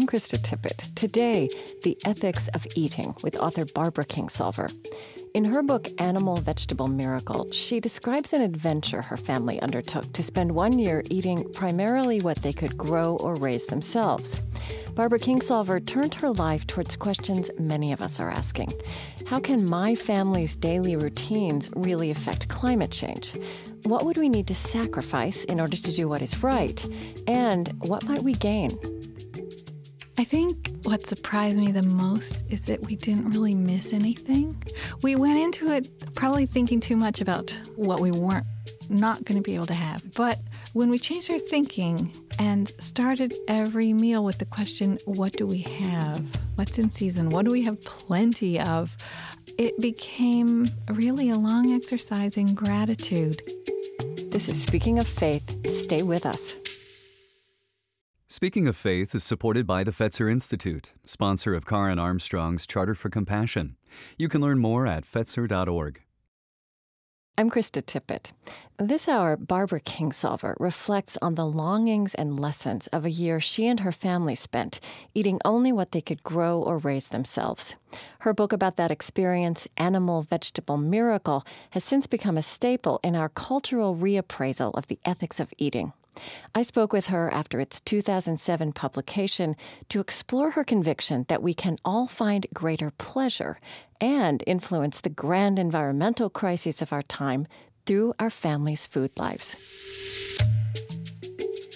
I'm Krista Tippett. Today, The Ethics of Eating with author Barbara Kingsolver. In her book, Animal Vegetable Miracle, she describes an adventure her family undertook to spend one year eating primarily what they could grow or raise themselves. Barbara Kingsolver turned her life towards questions many of us are asking. How can my family's daily routines really affect climate change? What would we need to sacrifice in order to do what is right? And what might we gain? I think what surprised me the most is that we didn't really miss anything. We went into it probably thinking too much about what we weren't not going to be able to have. But when we changed our thinking and started every meal with the question, what do we have? What's in season? What do we have plenty of? It became really a long exercise in gratitude. This is Speaking of Faith. Stay with us. Speaking of Faith is supported by the Fetzer Institute, sponsor of Karen Armstrong's Charter for Compassion. You can learn more at fetzer.org. I'm Krista Tippett. This hour, Barbara Kingsolver reflects on the longings and lessons of a year she and her family spent eating only what they could grow or raise themselves. Her book about that experience, Animal Vegetable Miracle, has since become a staple in our cultural reappraisal of the ethics of eating. I spoke with her after its 2007 publication to explore her conviction that we can all find greater pleasure and influence the grand environmental crises of our time through our families' food lives.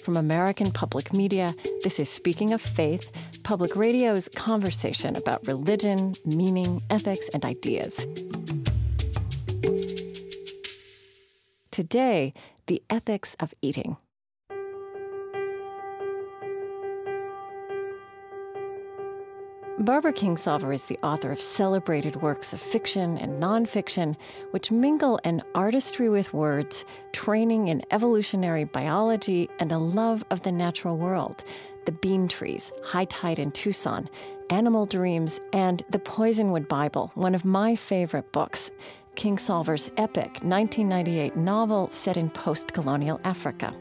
From American Public Media, this is Speaking of Faith, public radio's conversation about religion, meaning, ethics, and ideas. Today, the ethics of eating. Barbara Kingsolver is the author of celebrated works of fiction and nonfiction, which mingle an artistry with words, training in evolutionary biology, and a love of the natural world. The Bean Trees, High Tide in Tucson, Animal Dreams, and The Poisonwood Bible, one of my favorite books. Kingsolver's epic 1998 novel set in post colonial Africa.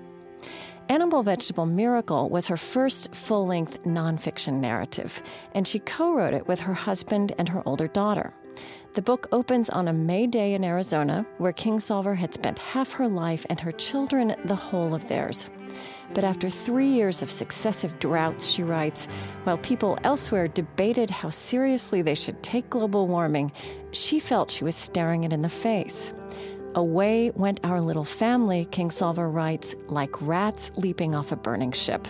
Animal Vegetable Miracle was her first full length nonfiction narrative, and she co wrote it with her husband and her older daughter. The book opens on a May day in Arizona, where Kingsolver had spent half her life and her children the whole of theirs. But after three years of successive droughts, she writes, while people elsewhere debated how seriously they should take global warming, she felt she was staring it in the face. Away went our little family, Kingsolver writes, like rats leaping off a burning ship.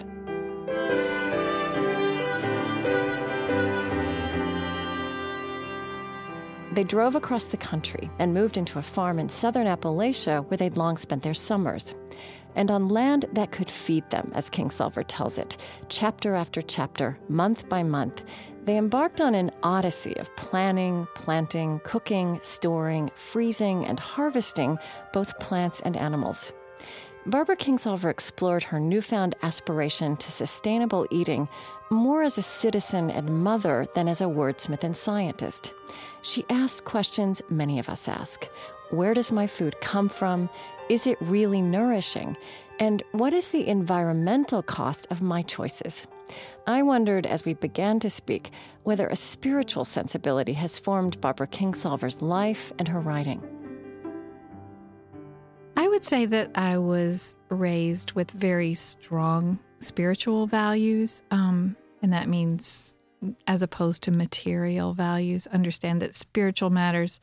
They drove across the country and moved into a farm in southern Appalachia where they'd long spent their summers. And on land that could feed them, as Kingsolver tells it, chapter after chapter, month by month, they embarked on an odyssey of planning, planting, cooking, storing, freezing, and harvesting both plants and animals. Barbara Kingsolver explored her newfound aspiration to sustainable eating more as a citizen and mother than as a wordsmith and scientist. She asked questions many of us ask Where does my food come from? Is it really nourishing? And what is the environmental cost of my choices? I wondered as we began to speak whether a spiritual sensibility has formed Barbara Kingsolver's life and her writing. I would say that I was raised with very strong spiritual values, um, and that means as opposed to material values. Understand that spiritual matters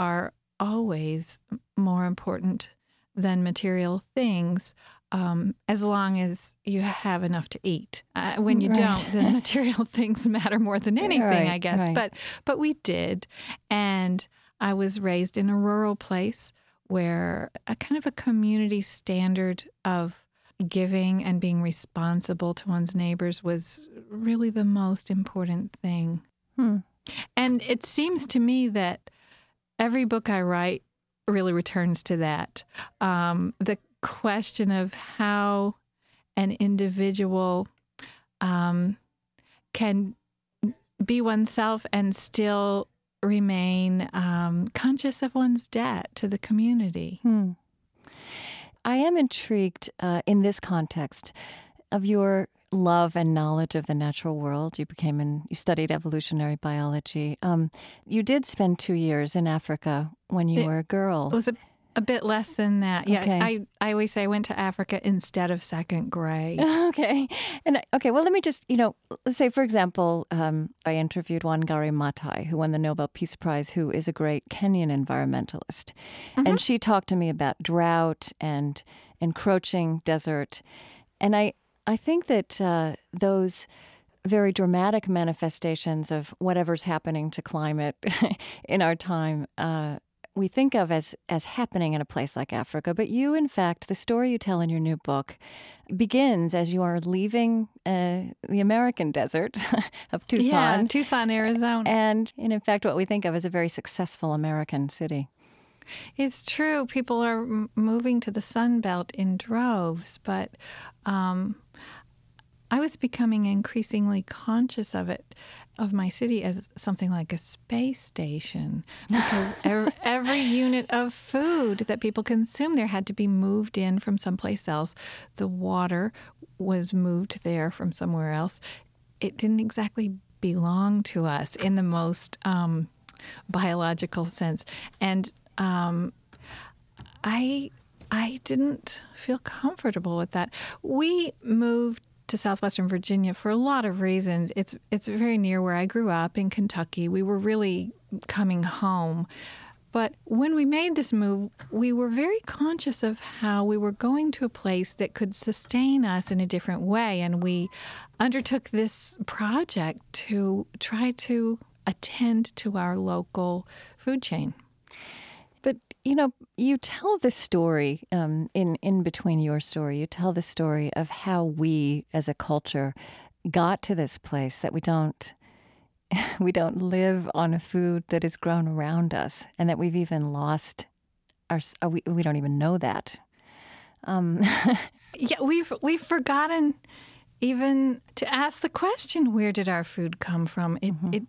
are always more important than material things um, as long as you have enough to eat. Uh, when you right. don't, then material things matter more than anything, right, I guess. Right. But but we did, and I was raised in a rural place where a kind of a community standard of giving and being responsible to one's neighbors was really the most important thing. Hmm. And it seems to me that every book I write really returns to that. Um, the question of how an individual um, can be oneself and still remain um, conscious of one's debt to the community. Hmm. I am intrigued uh, in this context of your love and knowledge of the natural world. You became an you studied evolutionary biology. Um, you did spend two years in Africa when you it, were a girl. It was a, a bit less than that. Yeah, okay. I I always say I went to Africa instead of second grade. okay, and okay. Well, let me just you know let's say for example, um, I interviewed Wangari Maathai, who won the Nobel Peace Prize, who is a great Kenyan environmentalist, mm-hmm. and she talked to me about drought and encroaching desert, and I I think that uh, those very dramatic manifestations of whatever's happening to climate in our time uh, we think of as as happening in a place like Africa, but you, in fact, the story you tell in your new book begins as you are leaving uh, the American desert of Tucson, yeah, Tucson, Arizona, and, and in fact, what we think of as a very successful American city. It's true. People are moving to the Sun Belt in droves, but um, I was becoming increasingly conscious of it, of my city as something like a space station, because every, every, unit of food that people consume there had to be moved in from someplace else. The water was moved there from somewhere else. It didn't exactly belong to us in the most um, biological sense, and um, I I didn't feel comfortable with that. We moved to southwestern Virginia for a lot of reasons. It's it's very near where I grew up in Kentucky. We were really coming home. But when we made this move, we were very conscious of how we were going to a place that could sustain us in a different way. And we undertook this project to try to attend to our local food chain. But you know, you tell the story um, in in between your story. You tell the story of how we, as a culture, got to this place that we don't we don't live on a food that is grown around us, and that we've even lost our. We we don't even know that. Um, yeah, we've we've forgotten even to ask the question: Where did our food come from? It mm-hmm. it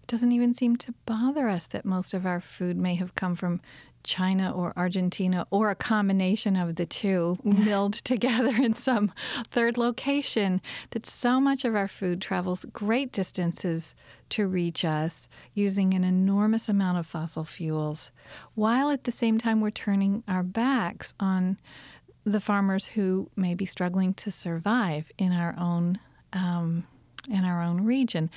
it doesn't even seem to bother us that most of our food may have come from China or Argentina or a combination of the two milled together in some third location. That so much of our food travels great distances to reach us using an enormous amount of fossil fuels, while at the same time we're turning our backs on the farmers who may be struggling to survive in our own um, in our own region.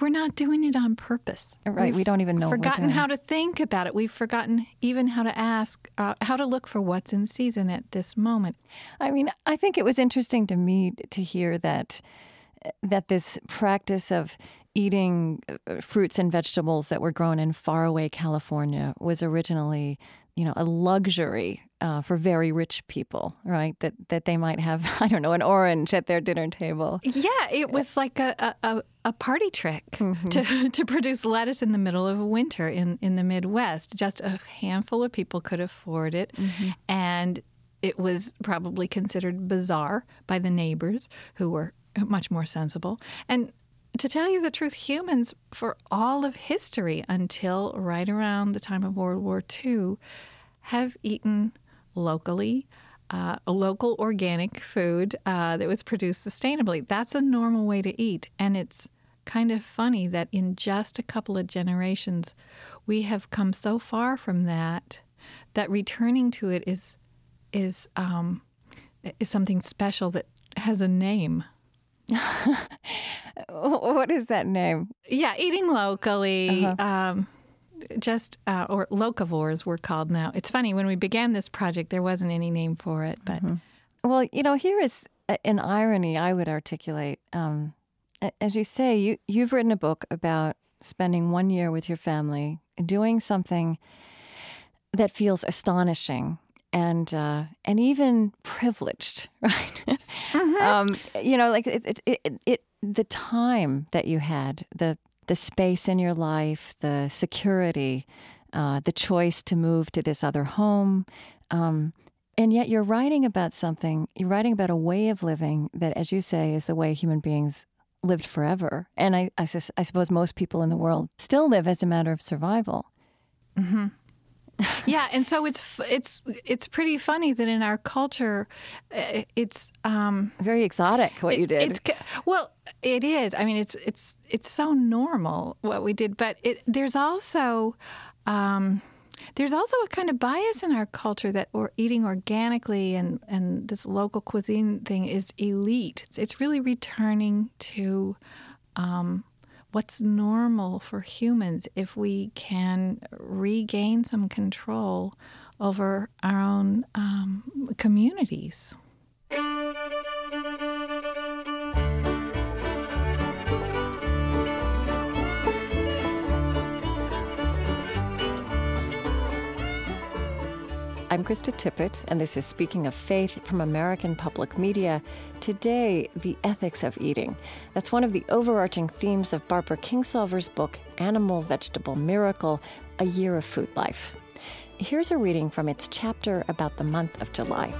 We're not doing it on purpose. Right. We've we don't even know. Forgotten how to think about it. We've forgotten even how to ask, uh, how to look for what's in season at this moment. I mean, I think it was interesting to me to hear that that this practice of eating uh, fruits and vegetables that were grown in faraway California was originally, you know, a luxury uh, for very rich people, right? That that they might have, I don't know, an orange at their dinner table. Yeah, it was like a a, a party trick mm-hmm. to to produce lettuce in the middle of winter in in the Midwest. Just a handful of people could afford it, mm-hmm. and it was probably considered bizarre by the neighbors who were much more sensible. And to tell you the truth, humans, for all of history until right around the time of World War II, have eaten locally. Uh, a local organic food uh, that was produced sustainably. That's a normal way to eat. And it's kind of funny that in just a couple of generations, we have come so far from that that returning to it is is um, is something special that has a name. what is that name? Yeah, eating locally. Uh-huh. Um, just uh, or locavores we're called now. It's funny when we began this project, there wasn't any name for it, but mm-hmm. well, you know, here is an irony I would articulate. Um, as you say, you you've written a book about spending one year with your family doing something that feels astonishing and uh, and even privileged, right? Mm-hmm. um, you know, like it, it, it, it, the time that you had, the the space in your life, the security, uh, the choice to move to this other home. Um, and yet you're writing about something, you're writing about a way of living that, as you say, is the way human beings lived forever. And I, I, I suppose most people in the world still live as a matter of survival. Mm-hmm. yeah, and so it's it's it's pretty funny that in our culture, uh, it's um, very exotic what it, you did. It's well, it is. I mean, it's it's it's so normal what we did, but it, there's also. Um, there's also a kind of bias in our culture that or eating organically and, and this local cuisine thing is elite. It's, it's really returning to um, what's normal for humans if we can regain some control over our own um, communities. I'm Krista Tippett, and this is Speaking of Faith from American Public Media. Today, the ethics of eating. That's one of the overarching themes of Barbara Kingsolver's book, Animal Vegetable Miracle A Year of Food Life. Here's a reading from its chapter about the month of July.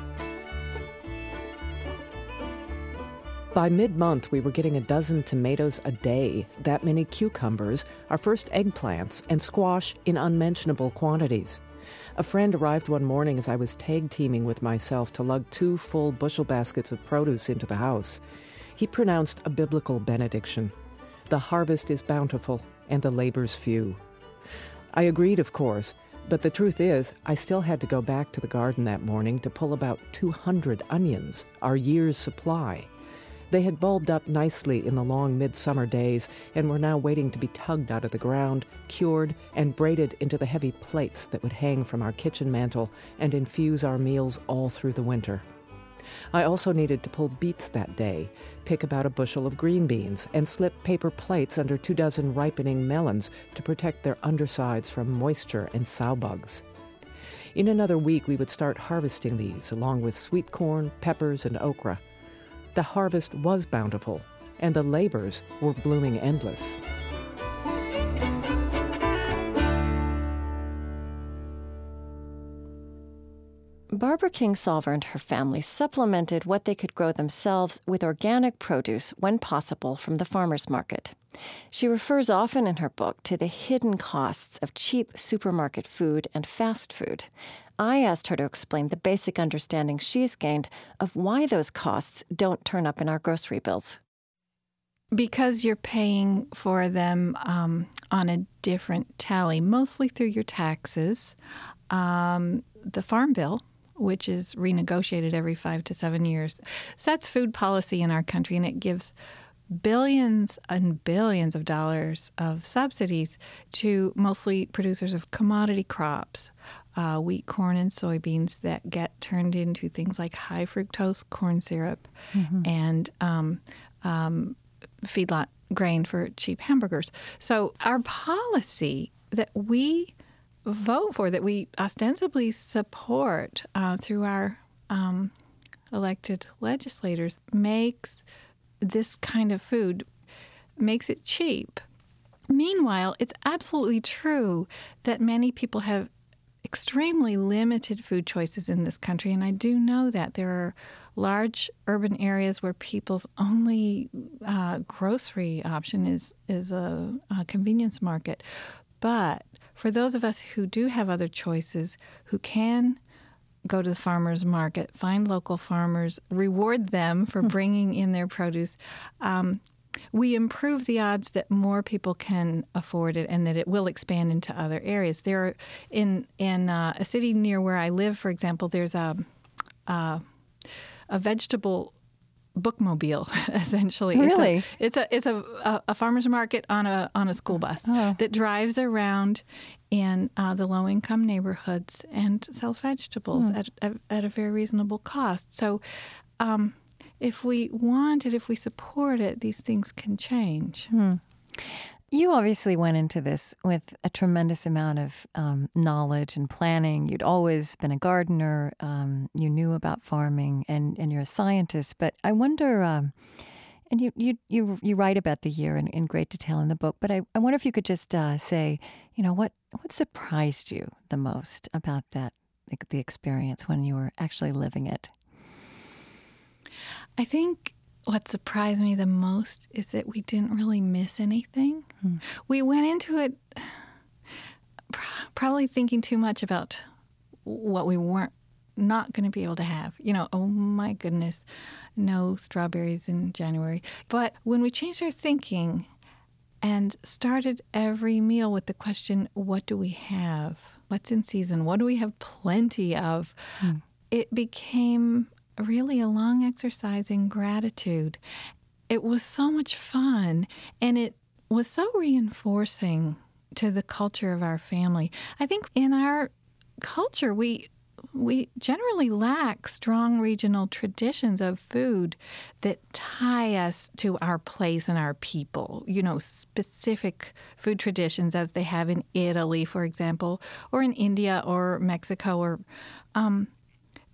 By mid month, we were getting a dozen tomatoes a day, that many cucumbers, our first eggplants, and squash in unmentionable quantities. A friend arrived one morning as I was tag teaming with myself to lug two full bushel baskets of produce into the house. He pronounced a biblical benediction The harvest is bountiful, and the labors few. I agreed, of course, but the truth is, I still had to go back to the garden that morning to pull about 200 onions, our year's supply. They had bulbed up nicely in the long midsummer days and were now waiting to be tugged out of the ground, cured, and braided into the heavy plates that would hang from our kitchen mantel and infuse our meals all through the winter. I also needed to pull beets that day, pick about a bushel of green beans, and slip paper plates under two dozen ripening melons to protect their undersides from moisture and sow bugs. In another week, we would start harvesting these, along with sweet corn, peppers, and okra. The harvest was bountiful, and the labors were blooming endless. Barbara Kingsolver and her family supplemented what they could grow themselves with organic produce when possible from the farmer's market. She refers often in her book to the hidden costs of cheap supermarket food and fast food. I asked her to explain the basic understanding she's gained of why those costs don't turn up in our grocery bills. Because you're paying for them um, on a different tally, mostly through your taxes. Um, the farm bill, which is renegotiated every five to seven years, sets food policy in our country and it gives billions and billions of dollars of subsidies to mostly producers of commodity crops, uh, wheat, corn, and soybeans that get turned into things like high fructose corn syrup mm-hmm. and um, um, feedlot grain for cheap hamburgers. So, our policy that we vote for, that we ostensibly support uh, through our um, elected legislators, makes this kind of food makes it cheap. Meanwhile, it's absolutely true that many people have extremely limited food choices in this country, and I do know that there are large urban areas where people's only uh, grocery option is is a, a convenience market. But for those of us who do have other choices, who can go to the farmers market, find local farmers, reward them for hmm. bringing in their produce. Um, we improve the odds that more people can afford it and that it will expand into other areas. There, are, in in uh, a city near where I live, for example, there's a a, a vegetable bookmobile essentially really it's a it's a, it's a, a farmers market on a on a school bus oh. that drives around in uh, the low income neighborhoods and sells vegetables mm. at, at, at, a very reasonable cost so um, if we want it if we support it these things can change mm. You obviously went into this with a tremendous amount of um, knowledge and planning. You'd always been a gardener. Um, you knew about farming, and, and you're a scientist. But I wonder, um, and you, you you you write about the year in, in great detail in the book. But I, I wonder if you could just uh, say, you know, what what surprised you the most about that the experience when you were actually living it. I think what surprised me the most is that we didn't really miss anything. Hmm. We went into it probably thinking too much about what we weren't not going to be able to have. You know, oh my goodness, no strawberries in January. But when we changed our thinking and started every meal with the question, what do we have? What's in season? What do we have plenty of? Mm. It became really a long exercise in gratitude. It was so much fun and it was so reinforcing to the culture of our family. I think in our culture, we we generally lack strong regional traditions of food that tie us to our place and our people. You know, specific food traditions as they have in Italy, for example, or in India or Mexico. Or um,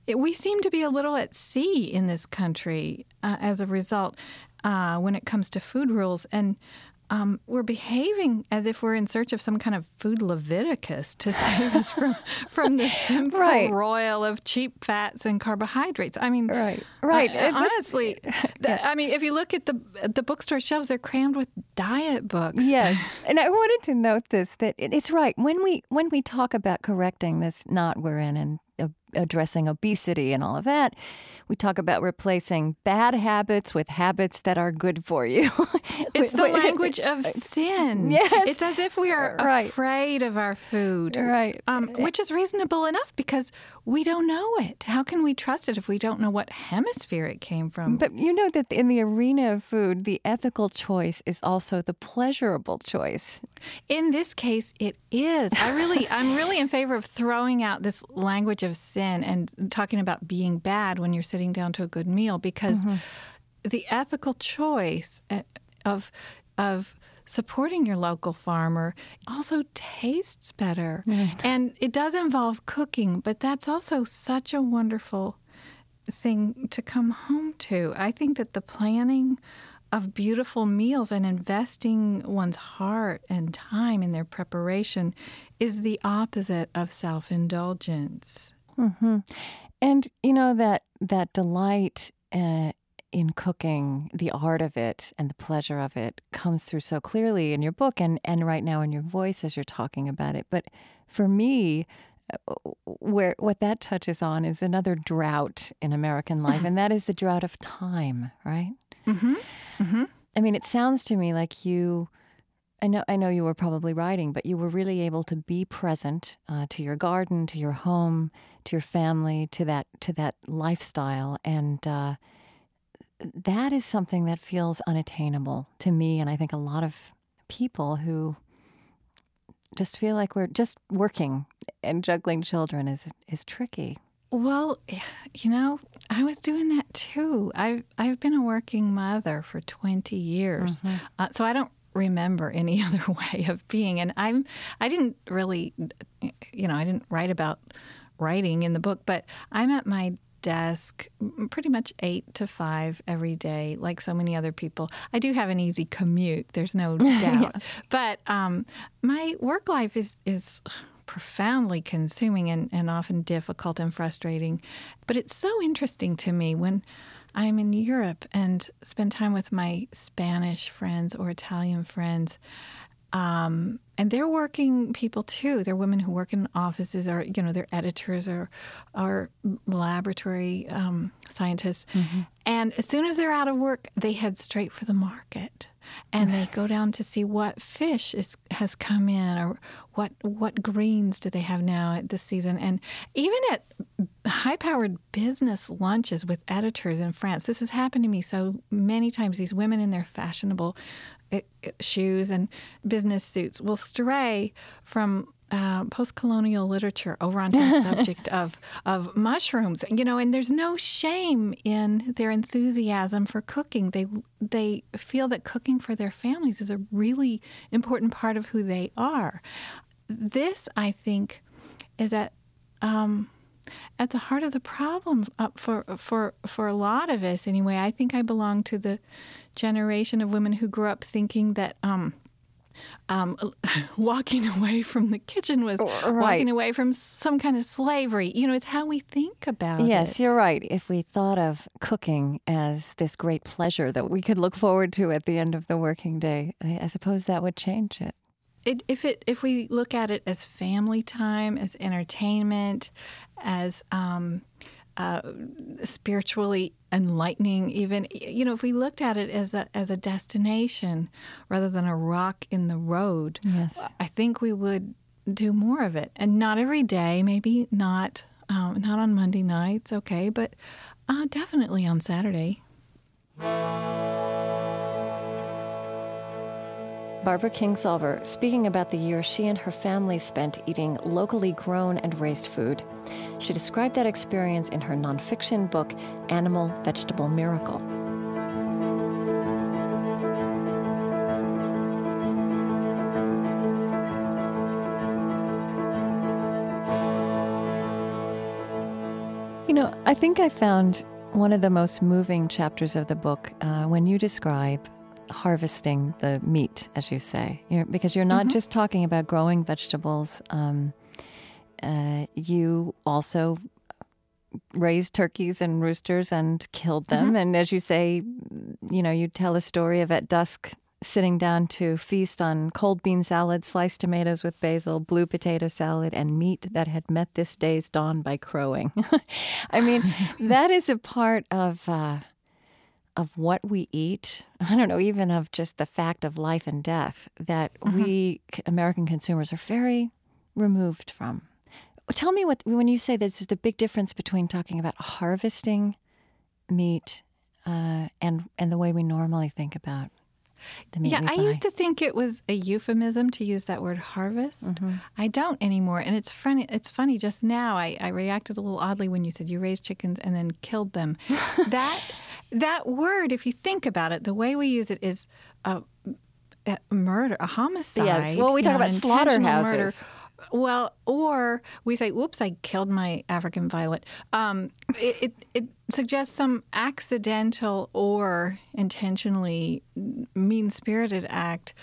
it, we seem to be a little at sea in this country uh, as a result. Uh, when it comes to food rules. And um, we're behaving as if we're in search of some kind of food Leviticus to save us from from the sinful right. roil of cheap fats and carbohydrates. I mean, right, right. Uh, honestly, I mean, if you look at the the bookstore shelves, they're crammed with diet books. Yes, and I wanted to note this that it's right when we when we talk about correcting this knot we're in and addressing obesity and all of that. We talk about replacing bad habits with habits that are good for you. it's the language of sin. Yes. It's as if we are right. afraid of our food. Right. Um, which is reasonable enough because we don't know it. How can we trust it if we don't know what hemisphere it came from? But you know that in the arena of food, the ethical choice is also the pleasurable choice. In this case, it is. I really, I'm really in favor of throwing out this language of sin and talking about being bad when you're sitting down to a good meal because mm-hmm. the ethical choice eh, of of supporting your local farmer also tastes better. Right. And it does involve cooking, but that's also such a wonderful thing to come home to. I think that the planning of beautiful meals and investing one's heart and time in their preparation is the opposite of self indulgence. Mm-hmm. And you know that that delight uh, in cooking, the art of it and the pleasure of it comes through so clearly in your book and, and right now in your voice as you're talking about it. But for me, uh, where what that touches on is another drought in American life, and that is the drought of time, right? Mm-hmm. Mm-hmm. I mean, it sounds to me like you. I know, I know you were probably writing, but you were really able to be present uh, to your garden, to your home, to your family, to that to that lifestyle, and uh, that is something that feels unattainable to me, and I think a lot of people who just feel like we're just working and juggling children is is tricky. Well, you know, I was doing that too. I've I've been a working mother for twenty years, mm-hmm. uh, so I don't remember any other way of being. And I'm I didn't really, you know, I didn't write about writing in the book, but I'm at my desk pretty much eight to five every day, like so many other people. I do have an easy commute, there's no doubt. yeah. But um, my work life is, is profoundly consuming and, and often difficult and frustrating. But it's so interesting to me when I'm in Europe and spend time with my Spanish friends or Italian friends. Um, and they're working people too. They're women who work in offices, or you know, they're editors or or laboratory um, scientists. Mm-hmm. And as soon as they're out of work, they head straight for the market, and they go down to see what fish is, has come in, or what what greens do they have now at this season. And even at high-powered business lunches with editors in France, this has happened to me so many times. These women in their fashionable shoes and business suits will stray from uh, post-colonial literature over onto the subject of of mushrooms. You know, and there's no shame in their enthusiasm for cooking. They they feel that cooking for their families is a really important part of who they are. This, I think, is at um, at the heart of the problem uh, for for for a lot of us. Anyway, I think I belong to the generation of women who grew up thinking that um, um, walking away from the kitchen was right. walking away from some kind of slavery. You know, it's how we think about yes, it. Yes, you're right. If we thought of cooking as this great pleasure that we could look forward to at the end of the working day, I suppose that would change it. it, if it if we look at it as family time, as entertainment, as um, uh, spiritually enlightening, even you know, if we looked at it as a as a destination rather than a rock in the road, Yes. I think we would do more of it, and not every day, maybe not um, not on Monday nights, okay, but uh, definitely on Saturday. Barbara Kingsolver speaking about the year she and her family spent eating locally grown and raised food. She described that experience in her nonfiction book, Animal Vegetable Miracle. You know, I think I found one of the most moving chapters of the book uh, when you describe harvesting the meat, as you say, you're, because you're not just talking about growing vegetables. Um, uh, you also raised turkeys and roosters and killed them. And as you say, you know, you tell a story of at dusk sitting down to feast on cold bean salad, sliced tomatoes with basil, blue potato salad, and meat that had met this day's dawn by crowing. I mean, that is a part of. Uh, of what we eat, I don't know, even of just the fact of life and death that we American consumers are very removed from. Tell me what when you say this there's the big difference between talking about harvesting meat uh, and and the way we normally think about the meat. Yeah, I used to think it was a euphemism to use that word harvest. I don't anymore, and it's funny. It's funny. Just now, I, I reacted a little oddly when you said you raised chickens and then killed them. that that word, if you think about it, the way we use it is a, a murder, a homicide. Yes. Well, we talk about intentional murder. slaughterhouses. Well, or we say, "Oops, I killed my African violet." Um, it, it, it suggests some accidental or intentionally mean-spirited act.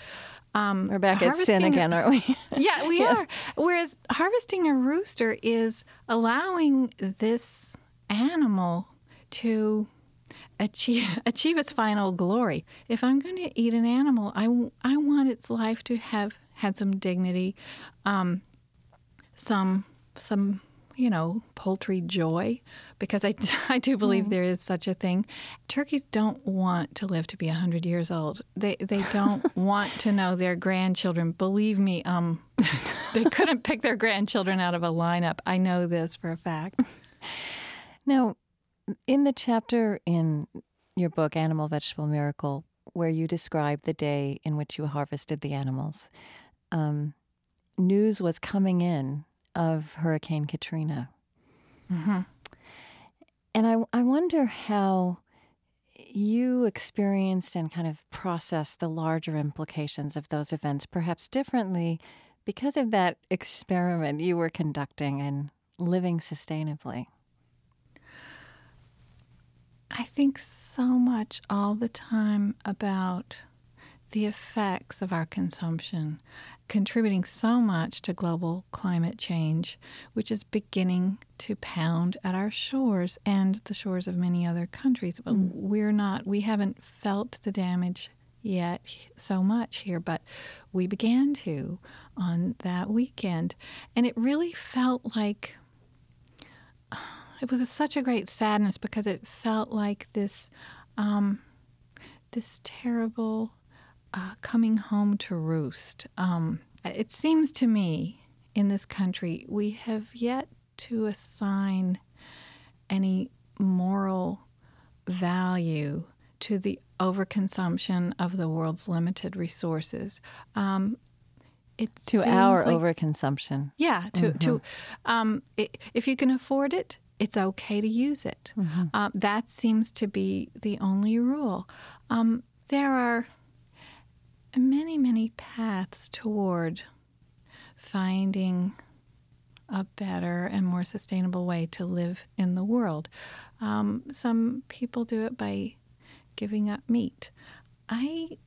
Um, We're back at sin again, aren't we? Yeah, we are. Whereas harvesting a rooster is allowing this animal to achieve achieve its final glory. If I'm going to eat an animal, I, I want its life to have had some dignity, um, some some you know poultry joy, because I I do believe there is such a thing. Turkeys don't want to live to be hundred years old. They they don't want to know their grandchildren. Believe me, um, they couldn't pick their grandchildren out of a lineup. I know this for a fact. Now, in the chapter in your book, Animal Vegetable Miracle, where you describe the day in which you harvested the animals, um, news was coming in of Hurricane Katrina. Mm-hmm. And I, I wonder how you experienced and kind of processed the larger implications of those events, perhaps differently because of that experiment you were conducting and living sustainably. I think so much all the time about the effects of our consumption, contributing so much to global climate change, which is beginning to pound at our shores and the shores of many other countries. But mm. we're not, we haven't felt the damage yet so much here, but we began to on that weekend. And it really felt like it was such a great sadness because it felt like this um, this terrible uh, coming home to roost. Um, it seems to me in this country we have yet to assign any moral value to the overconsumption of the world's limited resources. Um, it To our like- overconsumption. yeah, to to um, i if you can afford it, it's okay to use it. Uh, that seems to be the only rule. Um, there are many many paths toward finding a better and more sustainable way to live in the world. Um, some people do it by giving up meat. I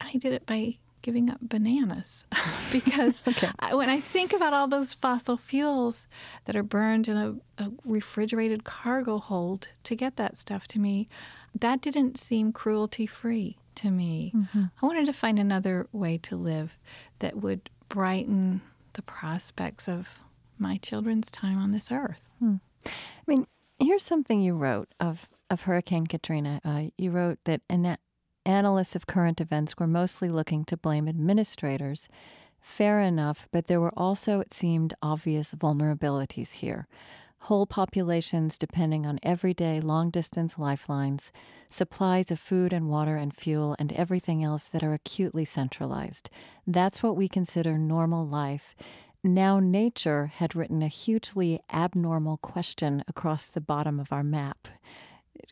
I did it by giving up bananas because I, when I think about all those fossil fuels that are burned in a, a refrigerated cargo hold to get that stuff to me, that didn't seem cruelty free. to me. Mm-hmm. I wanted to find another way to live that would brighten the prospects of my children's time on this earth. Hmm. I mean, here's something you wrote of, of Hurricane Katrina. Uh, you wrote that ana- analysts of current events were mostly looking to blame administrators. Fair enough, but there were also, it seemed, obvious vulnerabilities here whole populations depending on everyday long distance lifelines, supplies of food and water and fuel, and everything else that are acutely centralized. That's what we consider normal life. Now, nature had written a hugely abnormal question across the bottom of our map.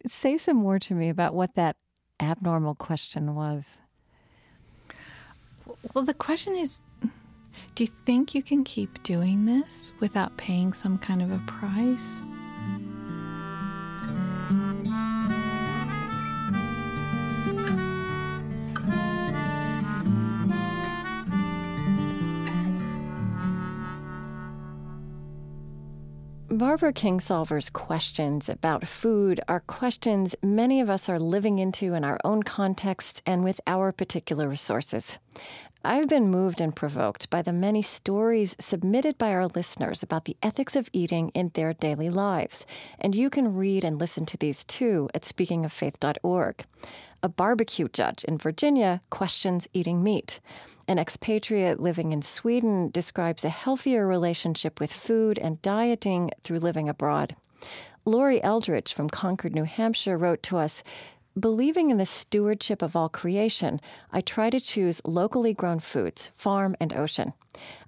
Say some more to me about what that abnormal question was. Well, the question is do you think you can keep doing this without paying some kind of a price? Barbara Kingsolver's questions about food are questions many of us are living into in our own contexts and with our particular resources. I've been moved and provoked by the many stories submitted by our listeners about the ethics of eating in their daily lives. And you can read and listen to these too at speakingoffaith.org. A barbecue judge in Virginia questions eating meat. An expatriate living in Sweden describes a healthier relationship with food and dieting through living abroad. Lori Eldridge from Concord, New Hampshire wrote to us Believing in the stewardship of all creation, I try to choose locally grown foods, farm and ocean.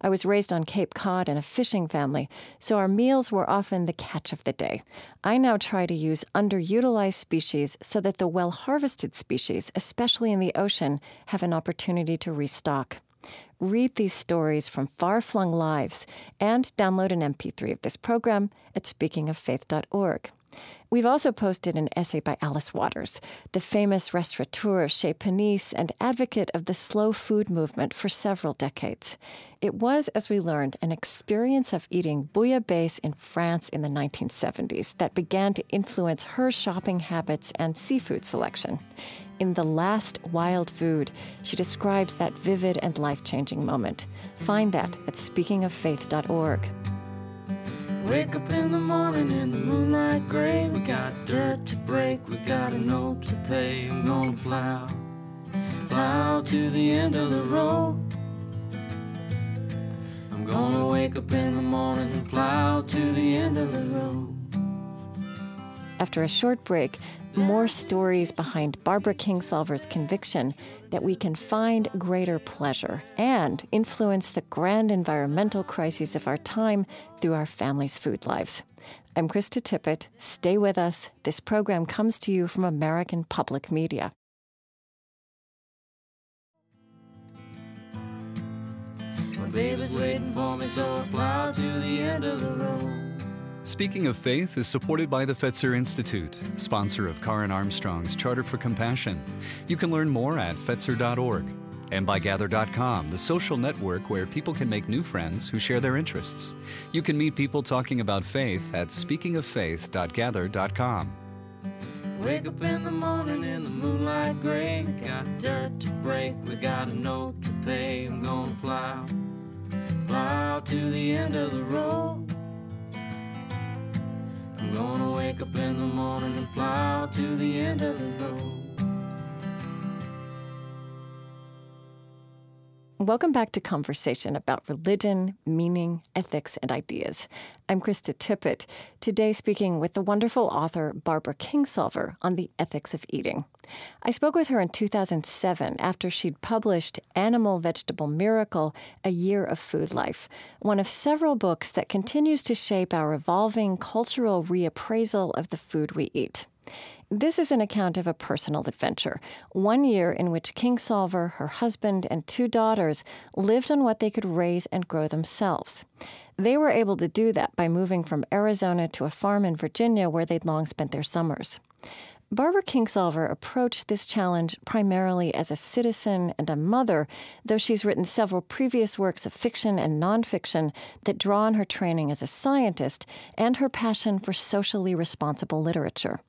I was raised on Cape Cod in a fishing family, so our meals were often the catch of the day. I now try to use underutilized species so that the well harvested species, especially in the ocean, have an opportunity to restock. Read these stories from far flung lives and download an MP3 of this program at speakingoffaith.org. We've also posted an essay by Alice Waters, the famous restaurateur chez Panisse and advocate of the slow food movement for several decades. It was, as we learned, an experience of eating bouillabaisse in France in the 1970s that began to influence her shopping habits and seafood selection. In The Last Wild Food, she describes that vivid and life changing moment. Find that at speakingoffaith.org. Wake up in the morning in the moonlight gray. We got dirt to break, we got a note to pay. I'm gonna plow, plow to the end of the road. I'm gonna wake up in the morning and plow to the end of the road. After a short break, more stories behind Barbara Kingsolver's conviction that we can find greater pleasure and influence the grand environmental crises of our time through our family's food lives. I'm Krista Tippett. Stay with us. This program comes to you from American Public Media. My baby's waiting for me, so I plow to the end of the road. Speaking of Faith is supported by the Fetzer Institute, sponsor of Karen Armstrong's Charter for Compassion. You can learn more at Fetzer.org and by Gather.com, the social network where people can make new friends who share their interests. You can meet people talking about faith at speakingoffaith.gather.com. Wake up in the morning in the moonlight gray. Got dirt to break, we got a note to pay. I'm gonna plow, plow to the end of the road. I'm gonna wake up in the morning and plow to the end of the road. Welcome back to Conversation about religion, meaning, ethics, and ideas. I'm Krista Tippett, today speaking with the wonderful author Barbara Kingsolver on the ethics of eating. I spoke with her in 2007 after she'd published Animal Vegetable Miracle A Year of Food Life, one of several books that continues to shape our evolving cultural reappraisal of the food we eat. This is an account of a personal adventure, one year in which Kingsolver, her husband, and two daughters lived on what they could raise and grow themselves. They were able to do that by moving from Arizona to a farm in Virginia where they'd long spent their summers. Barbara Kingsolver approached this challenge primarily as a citizen and a mother, though she's written several previous works of fiction and nonfiction that draw on her training as a scientist and her passion for socially responsible literature.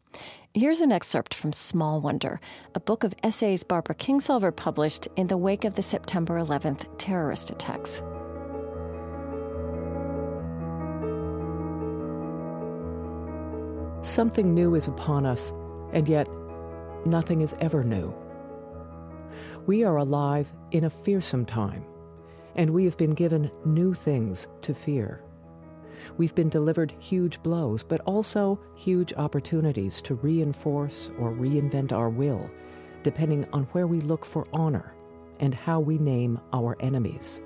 Here's an excerpt from Small Wonder, a book of essays Barbara Kingsolver published in the wake of the September 11th terrorist attacks. Something new is upon us, and yet nothing is ever new. We are alive in a fearsome time, and we have been given new things to fear. We've been delivered huge blows, but also huge opportunities to reinforce or reinvent our will, depending on where we look for honor and how we name our enemies.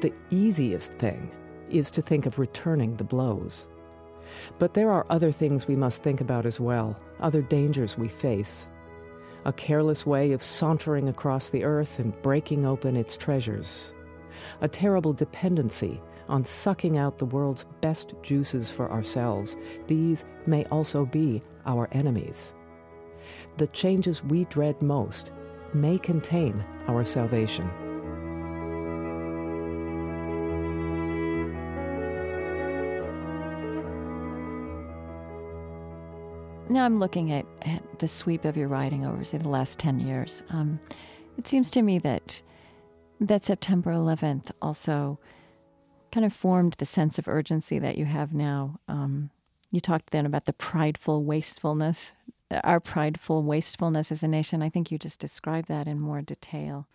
The easiest thing is to think of returning the blows. But there are other things we must think about as well, other dangers we face. A careless way of sauntering across the earth and breaking open its treasures. A terrible dependency on sucking out the world's best juices for ourselves. These may also be our enemies. The changes we dread most may contain our salvation. Now I'm looking at, at the sweep of your writing over, say, the last 10 years. Um, it seems to me that that September 11th also kind of formed the sense of urgency that you have now. Um, you talked then about the prideful wastefulness, our prideful wastefulness as a nation. I think you just described that in more detail.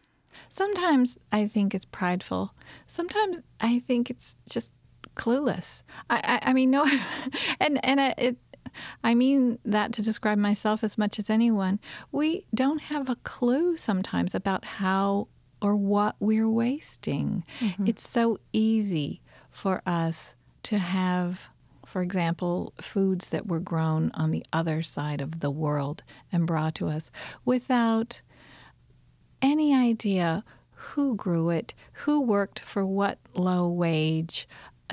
Sometimes I think it's prideful. Sometimes I think it's just clueless. I, I, I mean, no, and and it, I mean that to describe myself as much as anyone. We don't have a clue sometimes about how or what we're wasting. Mm-hmm. It's so easy for us to have, for example, foods that were grown on the other side of the world and brought to us without any idea who grew it, who worked for what low wage,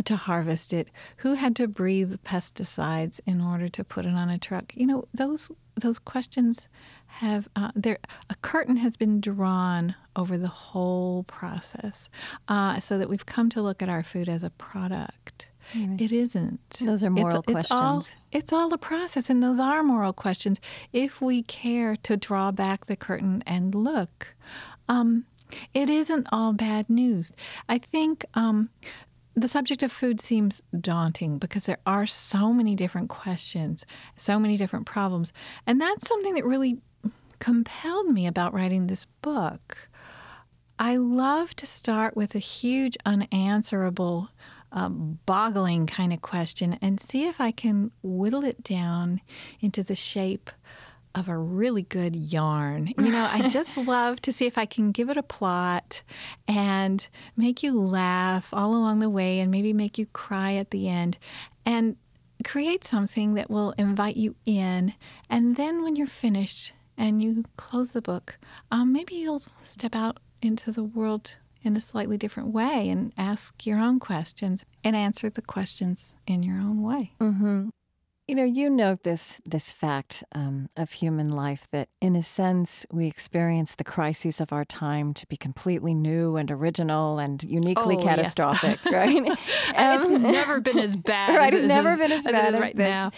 to harvest it, who had to breathe pesticides in order to put it on a truck. You know, those those questions have uh, there a curtain has been drawn over the whole process, uh, so that we've come to look at our food as a product. Right. It isn't. Those are moral it's, questions. It's all, it's all a process, and those are moral questions. If we care to draw back the curtain and look, um, it isn't all bad news. I think um, the subject of food seems daunting because there are so many different questions, so many different problems. And that's something that really compelled me about writing this book. I love to start with a huge, unanswerable, um, boggling kind of question and see if I can whittle it down into the shape of a really good yarn. You know, I just love to see if I can give it a plot and make you laugh all along the way and maybe make you cry at the end and create something that will invite you in. And then when you're finished and you close the book, um, maybe you'll step out into the world in a slightly different way and ask your own questions and answer the questions in your own way. Mm-hmm. You know, you note this this fact um, of human life that, in a sense, we experience the crises of our time to be completely new and original and uniquely oh, catastrophic, yes. right? um, it's never been as bad. right, as it's never as, been as, as bad as right now.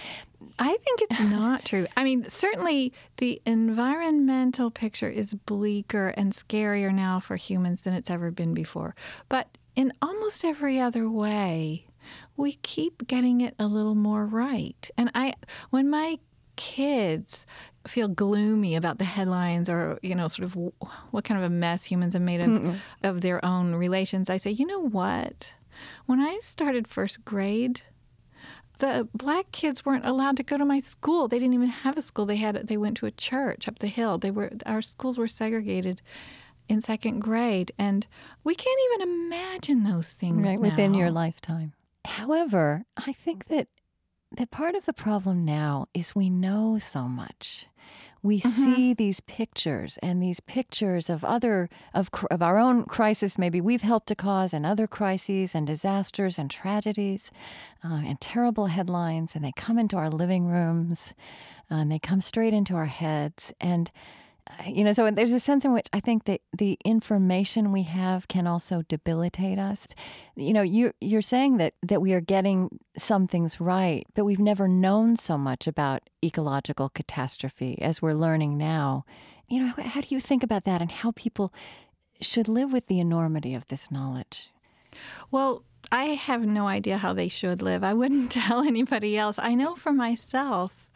I think it's not true. I mean, certainly the environmental picture is bleaker and scarier now for humans than it's ever been before. But in almost every other way, we keep getting it a little more right. And I, when my kids feel gloomy about the headlines or you know sort of what kind of a mess humans have made of Mm-mm. of their own relations i say you know what? When i started first grade the black kids weren't allowed to go to my school. They didn't even have a school. They had they went to a church up the hill. They were our schools were segregated in second grade and we can't even imagine those things right, within your lifetime However, I think that that part of the problem now is we know so much. We mm-hmm. see these pictures and these pictures of other of of our own crisis maybe we've helped to cause and other crises and disasters and tragedies uh, and terrible headlines and they come into our living rooms uh, and they come straight into our heads and you know, so there's a sense in which I think that the information we have can also debilitate us. You know, you you're saying that that we are getting some things right, but we've never known so much about ecological catastrophe as we're learning now. You know, how do you think about that and how people should live with the enormity of this knowledge? Well, I have no idea how they should live. I wouldn't tell anybody else. I know for myself,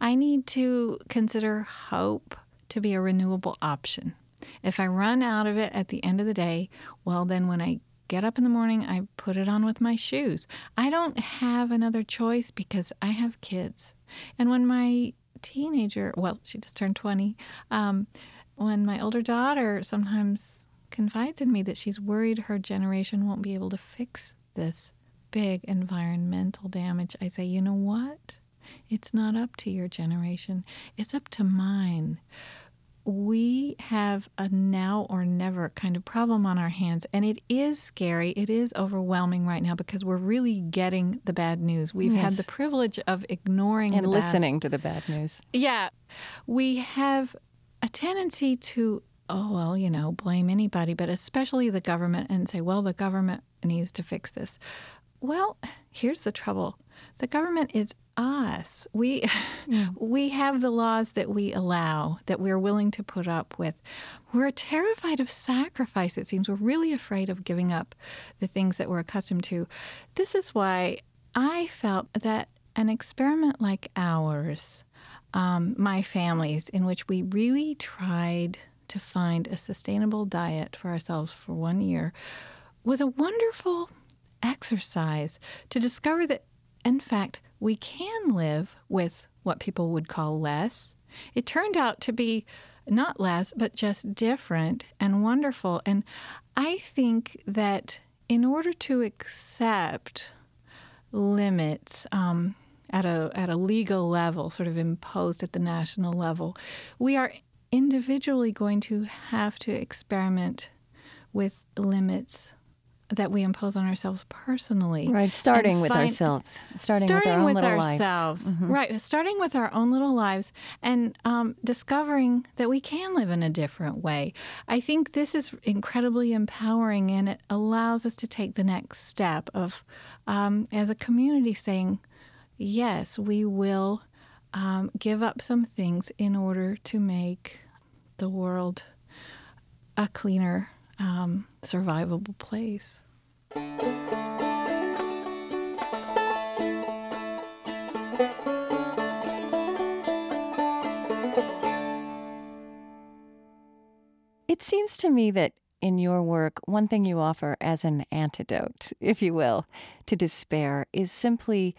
I need to consider hope to be a renewable option. If I run out of it at the end of the day, well, then when I get up in the morning, I put it on with my shoes. I don't have another choice because I have kids. And when my teenager, well, she just turned 20, um, when my older daughter sometimes confides in me that she's worried her generation won't be able to fix this big environmental damage, I say, you know what? It's not up to your generation, it's up to mine. We have a now or never kind of problem on our hands, and it is scary. It is overwhelming right now because we're really getting the bad news. We've yes. had the privilege of ignoring and listening to the bad news. Yeah. We have a tendency to oh, well, you know, blame anybody, but especially the government and say, well, the government needs to fix this. Well, here's the trouble the government is us. We yeah. we have the laws that we allow that we're willing to put up with. We're terrified of sacrifice it seems. We're really afraid of giving up the things that we're accustomed to. This is why I felt that an experiment like ours, um, my family's, in which we really tried to find a sustainable diet for ourselves for one year, was a wonderful exercise to discover that, in fact, we can live with what people would call less. It turned out to be not less, but just different and wonderful. And I think that in order to accept limits um, at a at a legal level, sort of imposed at the national level, we are individually going to have to experiment with limits that we impose on ourselves personally. Right, starting with ourselves. Starting, starting with, with ourselves. Mm-hmm. Right, starting with our own little lives and um, discovering that we can live in a different way. I think this is incredibly empowering and it allows us to take the next step of, um, as a community, saying, yes, we will um, give up some things in order to make the world a cleaner, um, survivable place. It seems to me that in your work, one thing you offer as an antidote, if you will, to despair is simply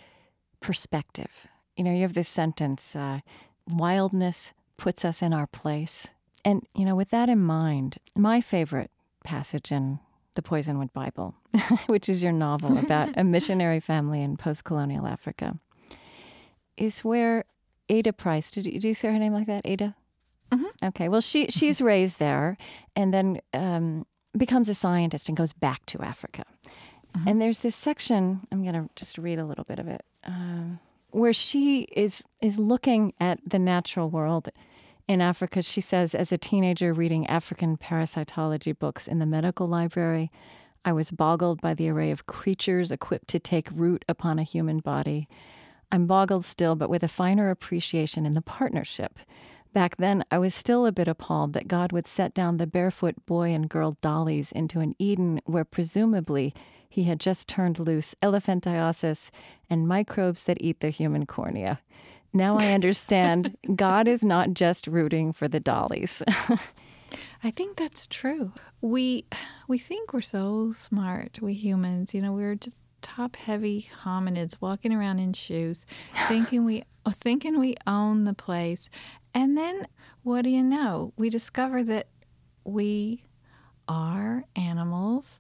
perspective. You know, you have this sentence uh, wildness puts us in our place. And, you know, with that in mind, my favorite passage in the Poisonwood Bible, which is your novel about a missionary family in post colonial Africa, is where Adah Price, did you, did you say her name like that? Adah? Mm-hmm. Okay. Well, she she's raised there and then um, becomes a scientist and goes back to Africa. Mm-hmm. And there's this section, I'm going to just read a little bit of it, um, where she is is looking at the natural world in Africa, she says, as a teenager reading African parasitology books in the medical library, I was boggled by the array of creatures equipped to take root upon a human body. I'm boggled still, but with a finer appreciation in the partnership. Back then, I was still a bit appalled that God would set down the barefoot boy and girl dollies into an Eden where presumably he had just turned loose elephantiasis and microbes that eat the human cornea. Now I understand God is not just rooting for the dollies. I think that's true. We we think we're so smart, we humans. You know, we're just top heavy hominids walking around in shoes, thinking we thinking we own the place. And then what do you know? We discover that we are animals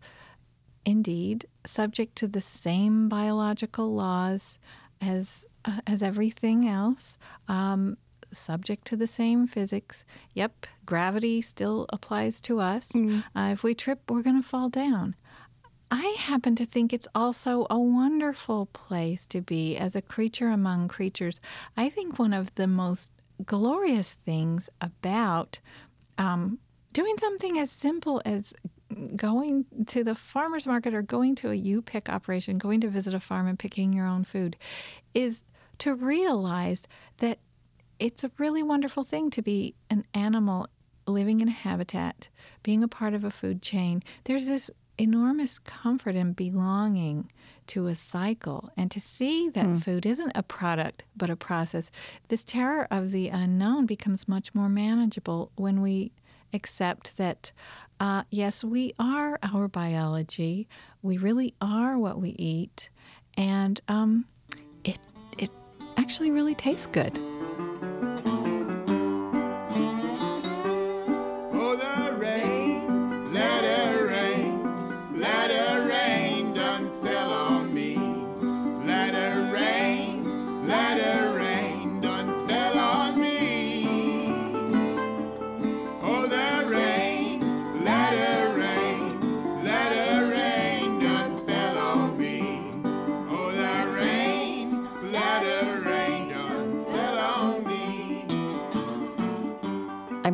indeed subject to the same biological laws as uh, as everything else, um, subject to the same physics. Yep, gravity still applies to us. Mm. Uh, if we trip, we're going to fall down. I happen to think it's also a wonderful place to be as a creature among creatures. I think one of the most glorious things about um, doing something as simple as going to the farmer's market or going to a U pick operation, going to visit a farm and picking your own food, is to realize that it's a really wonderful thing to be an animal living in a habitat, being a part of a food chain. There's this enormous comfort in belonging to a cycle and to see that mm. food isn't a product but a process. This terror of the unknown becomes much more manageable when we accept that, uh, yes, we are our biology. We really are what we eat, and um, it it actually really tastes good.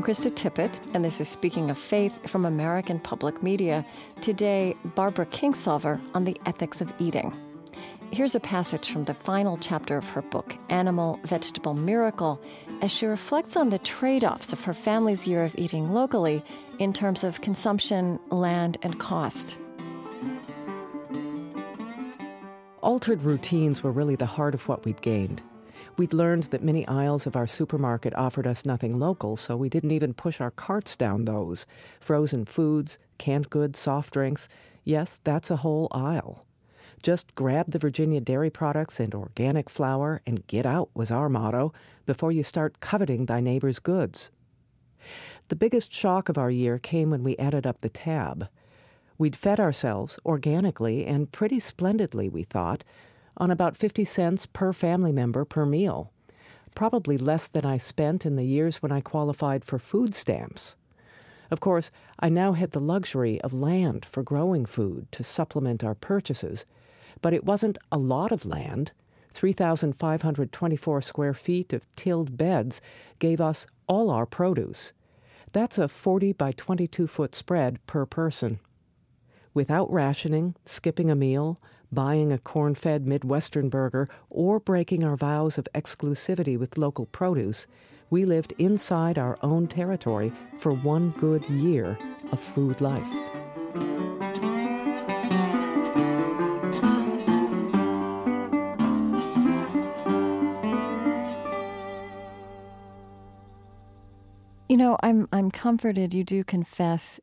Krista Tippett, and this is Speaking of Faith from American Public Media. Today, Barbara Kingsolver on the ethics of eating. Here's a passage from the final chapter of her book, Animal Vegetable Miracle, as she reflects on the trade offs of her family's year of eating locally in terms of consumption, land, and cost. Altered routines were really the heart of what we'd gained. We'd learned that many aisles of our supermarket offered us nothing local, so we didn't even push our carts down those. Frozen foods, canned goods, soft drinks. Yes, that's a whole aisle. Just grab the Virginia dairy products and organic flour and get out was our motto before you start coveting thy neighbor's goods. The biggest shock of our year came when we added up the tab. We'd fed ourselves organically and pretty splendidly, we thought, on about 50 cents per family member per meal, probably less than I spent in the years when I qualified for food stamps. Of course, I now had the luxury of land for growing food to supplement our purchases, but it wasn't a lot of land. 3,524 square feet of tilled beds gave us all our produce. That's a 40 by 22 foot spread per person. Without rationing, skipping a meal, buying a corn fed Midwestern burger, or breaking our vows of exclusivity with local produce, we lived inside our own territory for one good year of food life. You know, I'm I'm comforted you do confess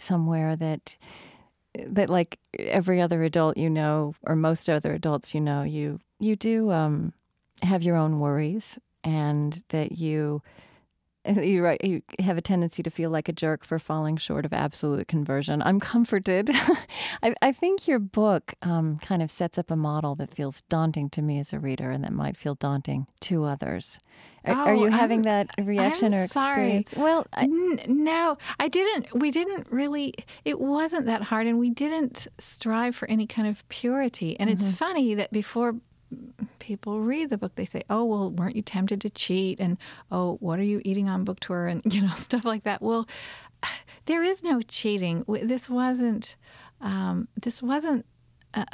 somewhere that that like every other adult you know or most other adults you know you you do um, have your own worries and that you you right you have a tendency to feel like a jerk for falling short of absolute conversion i'm comforted I, I, think your book um, kind of sets up a model that feels daunting to me as a reader and that might feel daunting to others are, oh, are you having I'm, that reaction I'm or experience? Sorry. Well, I, N- no, I didn't. We didn't really. It wasn't that hard, and we didn't strive for any kind of purity. And mm-hmm. it's funny that before people read the book, they say, "Oh, well, weren't you tempted to cheat?" And "Oh, what are you eating on book tour?" And you know stuff like that. Well, there is no cheating. This wasn't. Um, this wasn't. Uh,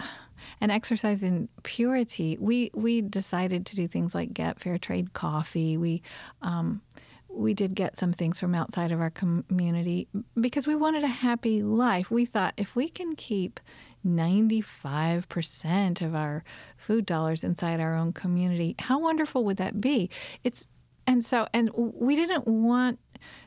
an exercise in purity, we we decided to do things like get fair trade coffee. We um, we did get some things from outside of our community because we wanted a happy life. We thought if we can keep 95% of our food dollars inside our own community, how wonderful would that be? It's and so and we didn't want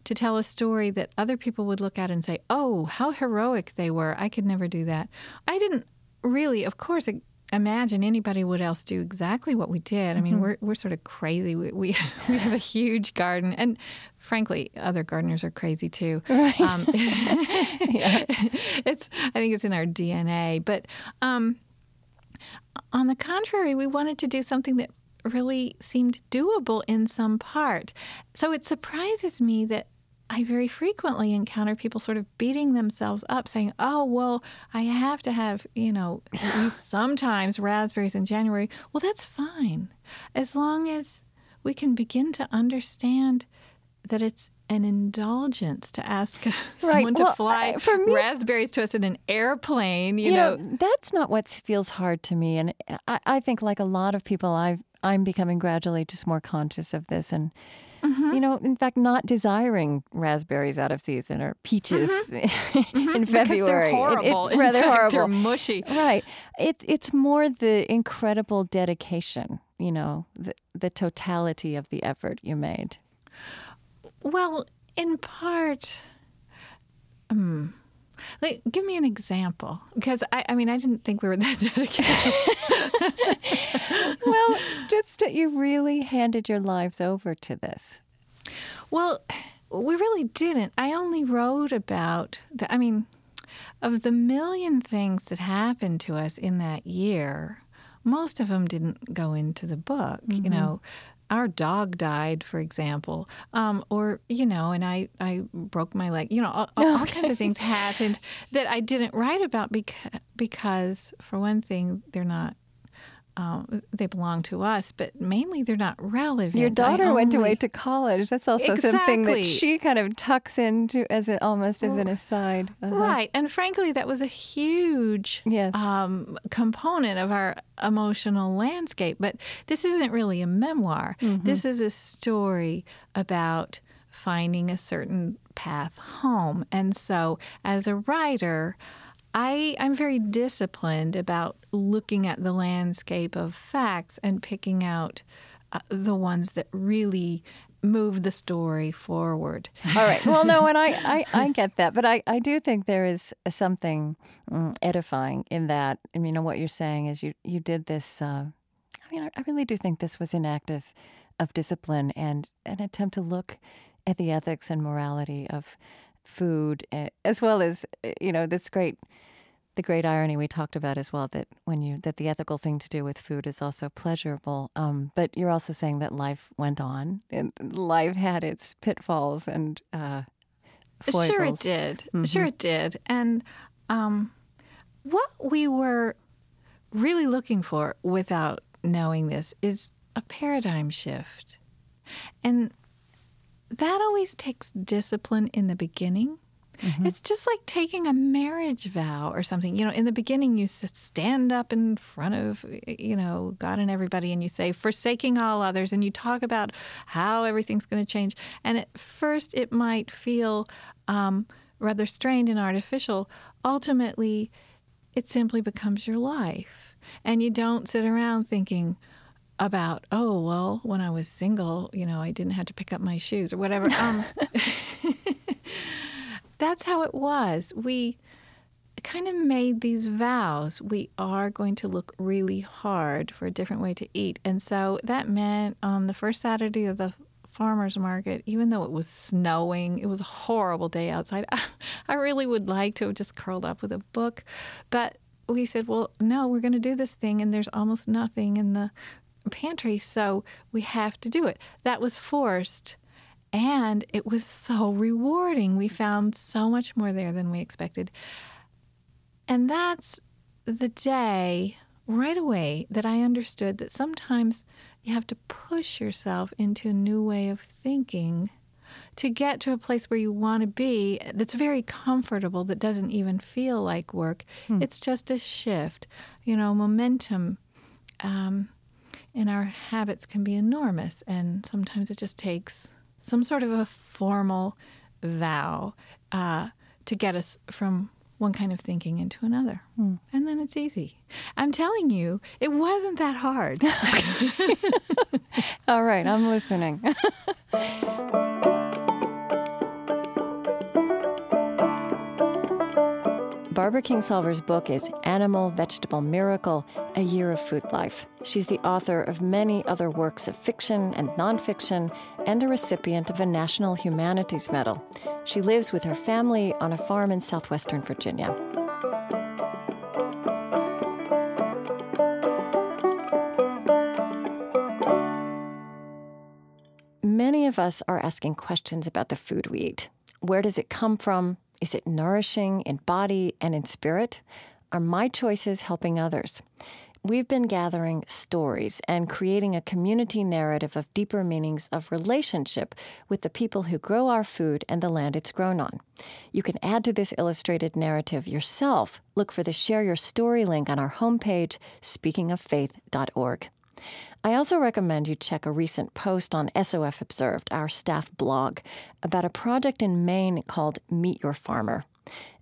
to tell a story that other people would look at and say, "Oh, how heroic they were. I could never do that." I didn't really, of course, imagine anybody would else do exactly what we did. I mean, mm-hmm. we're we're sort of crazy. We, we, we have a huge garden, and frankly, other gardeners are crazy too. Right. Um, yeah. It's I think it's in our DNA. But um, on the contrary, we wanted to do something that really seemed doable in some part. So it surprises me that I very frequently encounter people sort of beating themselves up, saying, "Oh, well, I have to have, you know, at least sometimes raspberries in January." Well, that's fine, as long as we can begin to understand that it's an indulgence to ask someone right. to well, fly uh, me, raspberries to us in an airplane. You, you know. know. that's not what feels hard to me, and I, I think like a lot of people, I I'm becoming gradually just more conscious of this and. Mm-hmm. You know, in fact, not desiring raspberries out of season or peaches mm-hmm. in February. Because they're horrible. It, it, rather fact, horrible. They're mushy. Right. It, it's more the incredible dedication, you know, the, the totality of the effort you made. Well, in part, um, like, give me an example, because I, I mean, I didn't think we were that dedicated. well, just that you really handed your lives over to this. Well, we really didn't. I only wrote about the. I mean, of the million things that happened to us in that year, most of them didn't go into the book. Mm-hmm. You know, our dog died, for example, um, or you know, and I I broke my leg. You know, all, okay. all kinds of things happened that I didn't write about because because for one thing, they're not um, they belong to us, but mainly they're not relevant. Your daughter only... went away to college. That's also exactly. something that she kind of tucks into as a, almost as an aside. Uh-huh. Right, and frankly, that was a huge yes. um, component of our emotional landscape. But this isn't really a memoir. Mm-hmm. This is a story about finding a certain path home. And so, as a writer. I, I'm very disciplined about looking at the landscape of facts and picking out uh, the ones that really move the story forward. All right. Well, no, and I, I, I get that, but I, I do think there is something um, edifying in that. I mean, you know, what you're saying is you, you did this. Uh, I mean, I really do think this was an act of, of discipline and an attempt to look at the ethics and morality of food, eh, as well as eh, you know this great the great irony we talked about as well that when you that the ethical thing to do with food is also pleasurable. Um, but you're also saying that life went on and life had its pitfalls and uh, sure it did. Mm-hmm. sure it did. And um, what we were really looking for without knowing this is a paradigm shift. And that always takes discipline in the beginning Mm-hmm. It's just like taking a marriage vow or something. You know, in the beginning, you stand up in front of, you know, God and everybody and you say, forsaking all others, and you talk about how everything's going to change. And at first, it might feel um, rather strained and artificial. Ultimately, it simply becomes your life. And you don't sit around thinking, about oh well when i was single you know i didn't have to pick up my shoes or whatever um, that's how it was. We kind of made these vows. We are going to look really hard for a different way to eat. And so that meant on the first Saturday of the farmer's market, even though it was snowing, it was a horrible day outside. I really would like to have just curled up with a book. But we said, well, no, we're going to do this thing, and there's almost nothing in the pantry, so we have to do it. That was forced and it was so rewarding. We found so much more there than we expected. And that's the day right away that I understood that sometimes you have to push yourself into a new way of thinking to get to a place where you want to be that's very comfortable, that doesn't even feel like work. Hmm. It's just a shift. You know, momentum um, in our habits can be enormous, and sometimes it just takes some sort of a formal vow uh, to get us from one kind of thinking into another. Mm. And then it's easy. I'm telling you, it wasn't that hard. All right, I'm listening. Barbara Kingsolver's book is Animal Vegetable Miracle A Year of Food Life. She's the author of many other works of fiction and nonfiction and a recipient of a National Humanities Medal. She lives with her family on a farm in southwestern Virginia. Many of us are asking questions about the food we eat. Where does it come from? Is it nourishing in body and in spirit? Are my choices helping others? we've been gathering stories and creating a community narrative of deeper meanings of relationship with the people who grow our food and the land it's grown on. You can add to this illustrated narrative yourself. Look for the Share Your Story link on our homepage, speakingoffaith.org. I also recommend you check a recent post on SOF Observed, our staff blog, about a project in Maine called Meet Your Farmer.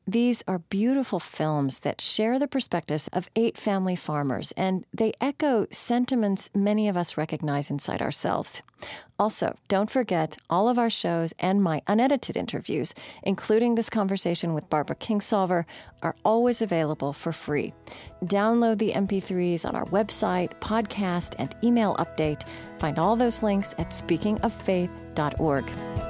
These are beautiful films that share the perspectives of eight family farmers, and they echo sentiments many of us recognize inside ourselves. Also, don't forget all of our shows and my unedited interviews, including this conversation with Barbara Kingsolver, are always available for free. Download the MP3s on our website, podcast, and email update. Find all those links at speakingoffaith.org.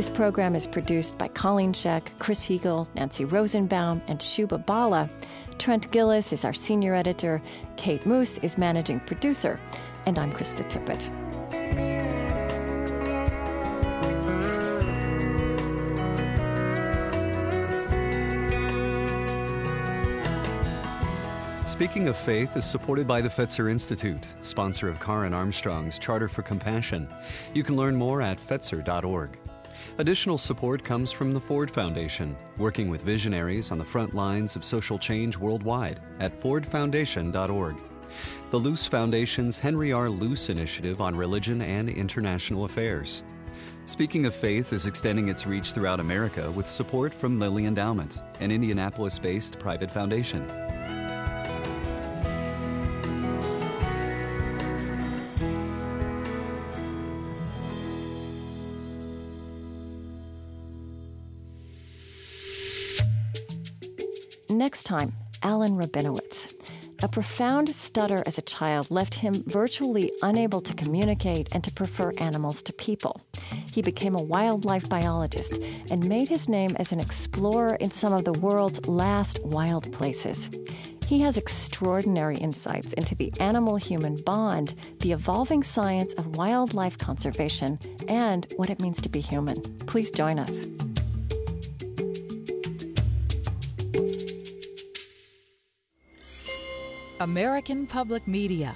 This program is produced by Colleen Scheck, Chris Heagle, Nancy Rosenbaum, and Shubha Bala. Trent Gilliss is our senior editor. Kate Moos is managing producer. And I'm Krista Tippett. Speaking of Faith is supported by the Fetzer Institute, sponsor of Karen Armstrong's Charter for Compassion. You can learn more at fetzer.org. Additional support comes from the Ford Foundation, working with visionaries on the front lines of social change worldwide at fordfoundation.org. The Luce Foundation's Henry R. Luce Initiative on Religion and International Affairs. Speaking of Faith is extending its reach throughout America with support from Lilly Endowment, an Indianapolis based private foundation. Time, Alan Rabinowitz. A profound stutter as a child left him virtually unable to communicate and to prefer animals to people. He became a wildlife biologist and made his name as an explorer in some of the world's last wild places. He has extraordinary insights into the animal human bond, the evolving science of wildlife conservation, and what it means to be human. Please join us. American Public Media